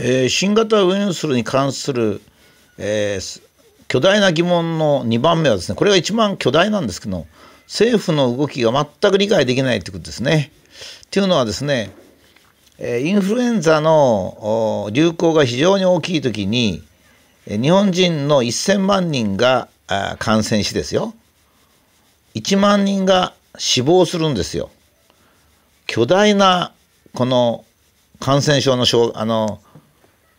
えー、新型ウイルスに関する、えー、巨大な疑問の2番目はですねこれが一番巨大なんですけど政府の動きが全く理解できないということですね。というのはですねインフルエンザの流行が非常に大きい時に日本人の1,000万人が感染しですよ1万人が死亡するんですよ。巨大なこの感染症のあの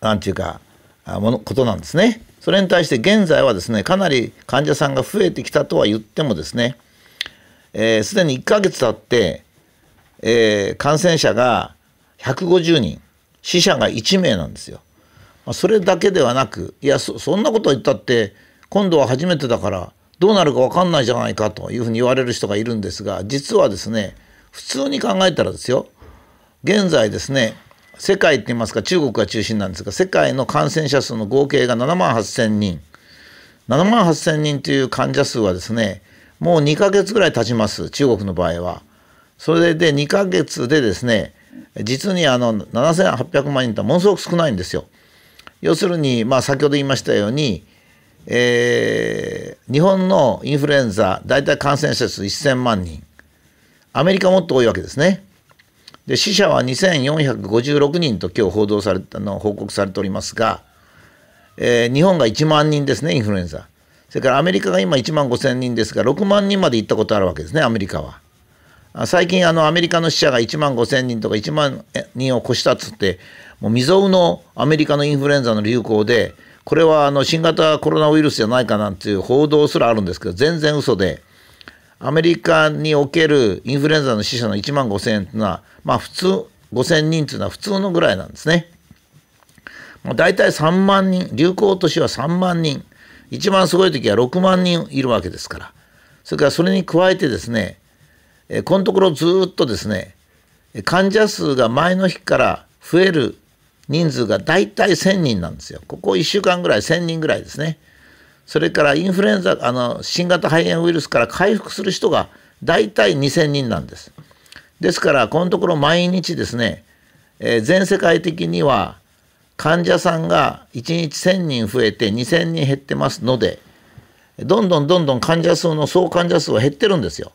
なんていうかものことなんですね。それに対して現在はですねかなり患者さんが増えてきたとは言ってもですねすで、えー、に1ヶ月経って、えー、感染者が150人死者が1名なんですよ。まあ、それだけではなくいやそんなこと言ったって今度は初めてだからどうなるか分かんないじゃないかというふうに言われる人がいるんですが実はですね普通に考えたらですよ現在ですね世界って言いますか中国が中心なんですが世界の感染者数の合計が7万8,000人7万8,000人という患者数はですねもう2ヶ月ぐらい経ちます中国の場合は。それで2ヶ月でですね実にあの7,800万人とはものすごく少ないんですよ。要するにまあ先ほど言いましたように、えー、日本のインフルエンザ大体感染者数1,000万人アメリカもっと多いわけですね。で死者は2456人と今日報道されたの報告されておりますが、えー、日本が1万人ですねインフルエンザそれからアメリカが今1万5,000人ですが6万人まで行ったことあるわけですねアメリカは。最近あのアメリカの死者が1万5,000人とか1万人を越したっつってもう未曾有のアメリカのインフルエンザの流行でこれはあの新型コロナウイルスじゃないかなんていう報道すらあるんですけど全然嘘でアメリカにおけるインフルエンザの死者の1万5,000円というのはまあ普通5,000人というのは普通のぐらいなんですね。もう大体3万人流行年は3万人一番すごい時は6万人いるわけですからそれからそれに加えてですねえこのところずっとですね患者数が前の日から増える人数が大体1,000人なんですよ。ここ1週間ぐらい1,000人ぐらいですね。それからインフルエンザあの新型肺炎ウイルスから回復する人が大体2,000人なんです。ですからこのところ毎日ですね、えー、全世界的には患者さんが1日1,000人増えて2,000人減ってますのでどんどんどんどん患者数の総患者数は減ってるんですよ。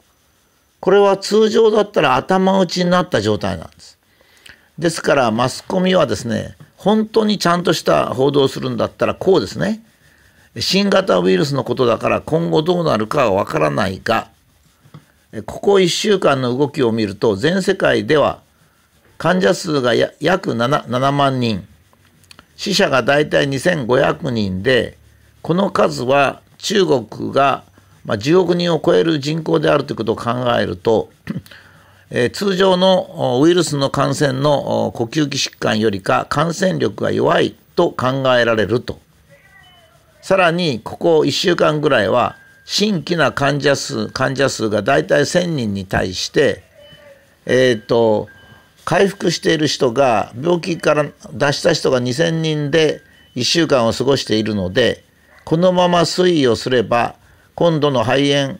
これは通常だったら頭打ちになった状態なんです。ですからマスコミはですね本当にちゃんとした報道をするんだったらこうですね新型ウイルスのことだから今後どうなるかはわからないがここ1週間の動きを見ると全世界では患者数が約 7, 7万人。死者が大体2500人でこの数は中国が10億人を超える人口であるということを考えるとえ通常のウイルスの感染の呼吸器疾患よりか感染力が弱いと考えられると。さらにここ1週間ぐらいは新規な患者数患者数が大体1,000人に対してえっ、ー、と回復している人が病気から出した人が2,000人で1週間を過ごしているのでこのまま推移をすれば今度の肺炎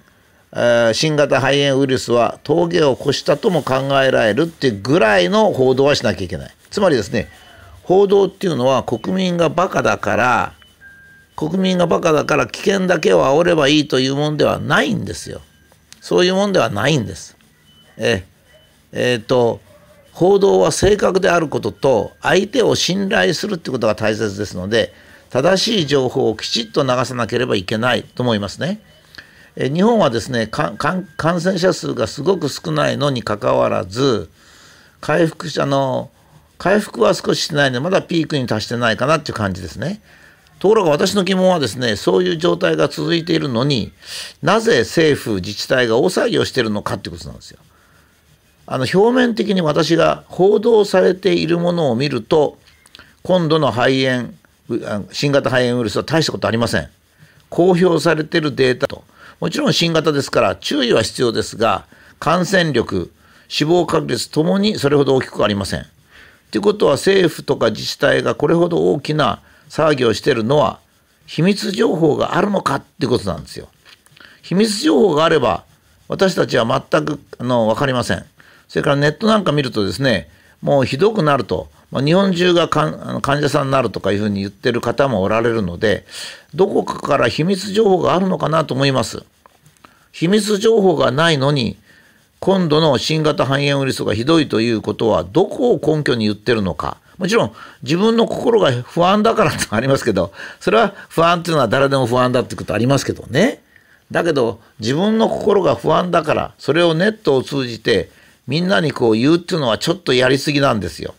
新型肺炎ウイルスは峠を越したとも考えられるっていうぐらいの報道はしなきゃいけない。つまりですね報道っていうのは国民がバカだから国民がバカだから危険だけを煽ればいいというもんではないんですよ。そういうもんではないんです。ええー、と報道は正確であることと相手を信頼するってことが大切ですので正しい情報をきちっと流さなければいけないと思いますね。え日本はですね感染者数がすごく少ないのにかかわらず回復者の回復は少ししてないのでまだピークに達してないかなっていう感じですね。ところが私の疑問はですねそういう状態が続いているのになぜ政府自治体が大騒ぎをしているのかっていうことなんですよ。あの表面的に私が報道されているものを見ると今度の肺炎新型肺炎ウイルスは大したことありません。公表されているデータともちろん新型ですから注意は必要ですが感染力死亡確率ともにそれほど大きくありません。ということは政府とか自治体がこれほど大きな騒ぎをしてるのは秘密情報があるのかってことなんですよ。秘密情報があれば私たちは全くあの分かりません。それからネットなんか見るとですねもうひどくなるとまあ、日本中が患者さんになるとかいうふうに言ってる方もおられるのでどこかから秘密情報があるのかなと思います。秘密情報がないのに今度の新型肺炎ウイルスがひどいということはどこを根拠に言ってるのかもちろん自分の心が不安だからってありますけどそれは不安っていうのは誰でも不安だってことありますけどねだけど自分の心が不安だからそれをネットを通じてみんなにこう言うっていうのはちょっとやりすぎなんですよ。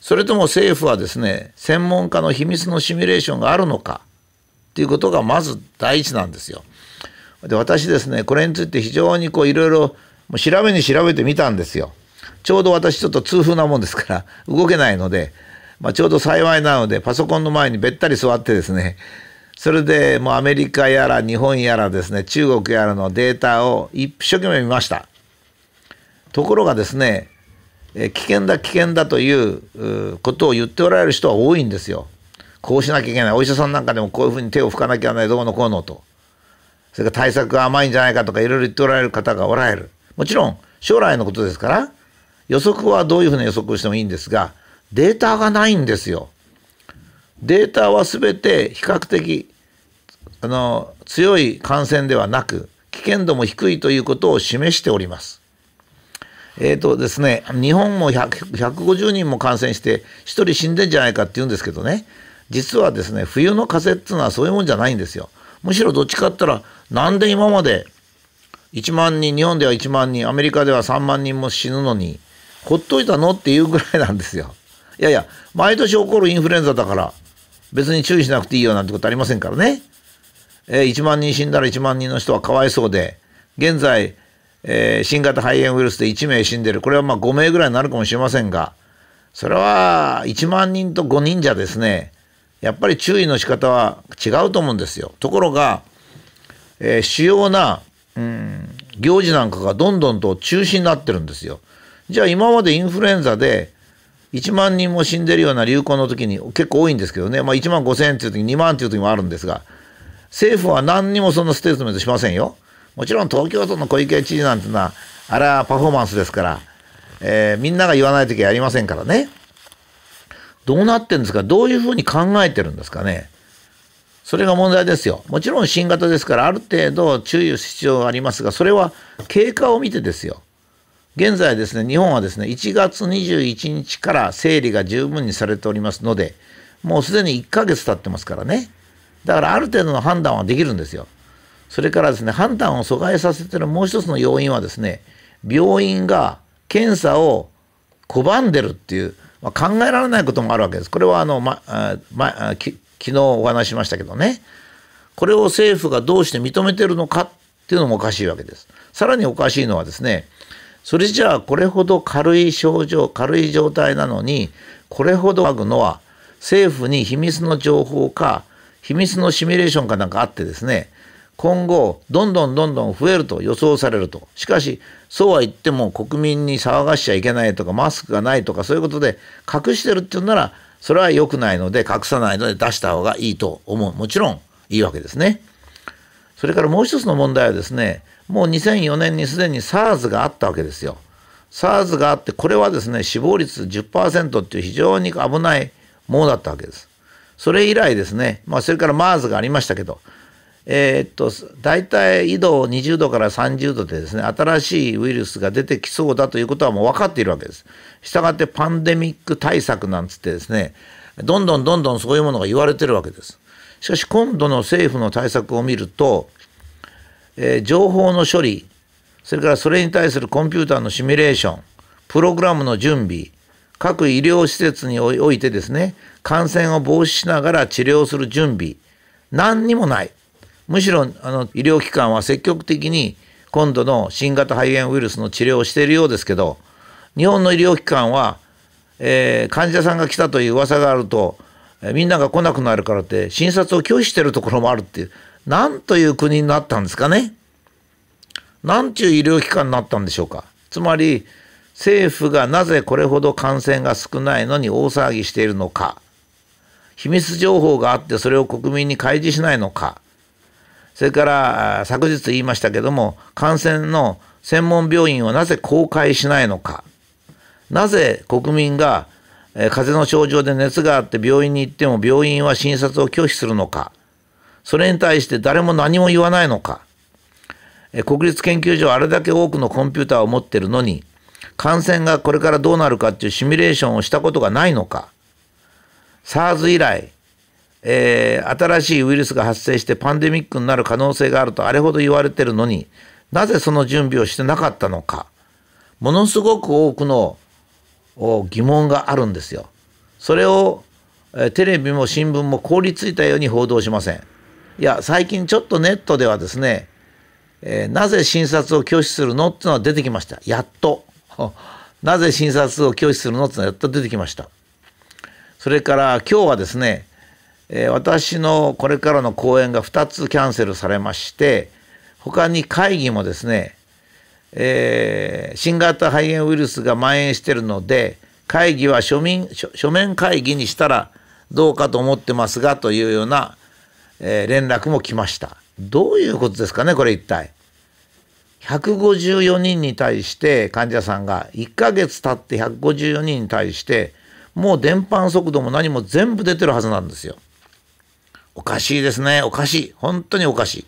それとも政府はですね専門家の秘密のシミュレーションがあるのかっていうことがまず第一なんですよ。で私ですねこれについて非常にこういろいろ調べに調べてみたんですよ。ちょうど私ちょっと痛風なもんですから 動けないので、まあ、ちょうど幸いなのでパソコンの前にべったり座ってですねそれでもうアメリカやら日本やらですね中国やらのデータを一生懸命見ました。ところがですね危険だ危険だということを言っておられる人は多いんですよ。こうしなきゃいけないお医者さんなんかでもこういうふうに手を拭かなきゃいけないどうのこうのとそれから対策が甘いんじゃないかとかいろいろ言っておられる方がおられるもちろん将来のことですから予測はどういうふうな予測をしてもいいんですがデータがないんですよ。データは全て比較的あの強い感染ではなく危険度も低いということを示しております。えっ、ー、とですね日本も150人も感染して1人死んでんじゃないかって言うんですけどね実はですね冬の風邪っていうのはそういうもんじゃないんですよ。むしろどっちかって言ったらなんで今まで1万人日本では1万人アメリカでは3万人も死ぬのにほっといたの？っていうぐらいなんですよ。いやいや毎年起こるインフルエンザだから別に注意しなくていいよなんてことありませんからね。えー、1万人死んだら1万人の人はかわいそうで現在、えー、新型肺炎ウイルスで1名死んでるこれはまあ5名ぐらいになるかもしれませんがそれは1万人と5人じゃですねやっぱり注意の仕方は違うと思うんですよ。ところが、えー、主要な、うん、行事なんかがどんどんと中止になってるんですよ。じゃあ今までインフルエンザで1万人も死んでるような流行の時に結構多いんですけどね、まあ、1万5千円っていう時2万っていう時もあるんですが政府は何にもそのステートメントしませんよ。もちろん東京都の小池知事なんてのはあれはパフォーマンスですから、えー、みんなが言わない時はやりませんからね。どうなってんですか？どういうふうに考えてるんですかね？それが問題ですよ。もちろん新型ですからある程度注意する必要がありますがそれは経過を見てですよ。現在ですね日本はですね1月21日から整理が十分にされておりますのでもうすでに1ヶ月経ってますからね。だからある程度の判断はできるんですよ。それからですね判断を阻害させてるもう一つの要因はですね病院が検査を拒んでるっていう、まあ、考えられないこともあるわけです。これはあの、まま、昨日お話ししましたけどね。これを政府がどうして認めてるのかっていうのもおかしいわけです。さらにおかしいのはですねそれじゃあこれほど軽い症状軽い状態なのにこれほどあるのは政府に秘密の情報か秘密のシミュレーションかなんかあってですね今後どんどんどんどん増えると予想されるとしかしそうは言っても国民に騒がしちゃいけないとかマスクがないとかそういうことで隠してるっていうならそれは良くないので隠さないので出した方がいいと思うもちろんいいわけですね。それからもう一つの問題はですねもう2004年にすでに SARS があったわけですよ。SARS があってこれはですね死亡率10%っていう非常に危ないものだったわけです。それ以来ですね、まあ、それから MERS がありましたけど、えー、っと大体緯度20度から30度でですね新しいウイルスが出てきそうだということはもう分かっているわけです。したがってパンデミック対策なんつってですねどんどんどんどんそういうものが言われてるわけです。しかし今度の政府の対策を見るとえー、情報の処理それからそれに対するコンピューターのシミュレーションプログラムの準備各医療施設においてですね感染を防止しながら治療する準備何にもない。むしろあの医療機関は積極的に今度の新型肺炎ウイルスの治療をしているようですけど日本の医療機関は、えー、患者さんが来たという噂があると、みんなが来なくなるからって診察を拒否しているところもあるっていうなんという国になったんですかね？なんちゅう医療機関になったんでしょうか？つまり政府がなぜこれほど感染が少ないのに大騒ぎしているのか？秘密情報があってそれを国民に開示しないのか？それから昨日言いましたけども感染の専門病院をなぜ公開しないのか？なぜ国民がえ、風邪の症状で熱があって病院に行っても病院は診察を拒否するのか。それに対して誰も何も言わないのか、え、国立研究所はあれだけ多くのコンピューターを持ってるのに感染がこれからどうなるかっていうシミュレーションをしたことがないのか。SARS 以来、えー、新しいウイルスが発生してパンデミックになる可能性があるとあれほど言われてるのになぜその準備をしてなかったのか。ものすごく多くの疑問があるんですよ。それをテレビも新聞も凍りついたように報道しません。いや最近ちょっとネットではですね、えー、なぜ診察を拒否するのっていうのは出てきました。やっと。なぜ診察を拒否するのってのはやっと出てきました。それから今日はですね、えー、私のこれからの講演が2つキャンセルされまして他に会議もですねえー、新型肺炎ウイルスが蔓延してるので会議は書面書面会議にしたらどうかと思ってますがというような、えー、連絡も来ました。どういうことですかねこれ一体。154人に対して患者さんが1ヶ月経って154人に対してもう伝播速度も何も全部出てるはずなんですよ。おかしいですねおかしい本当におかしい。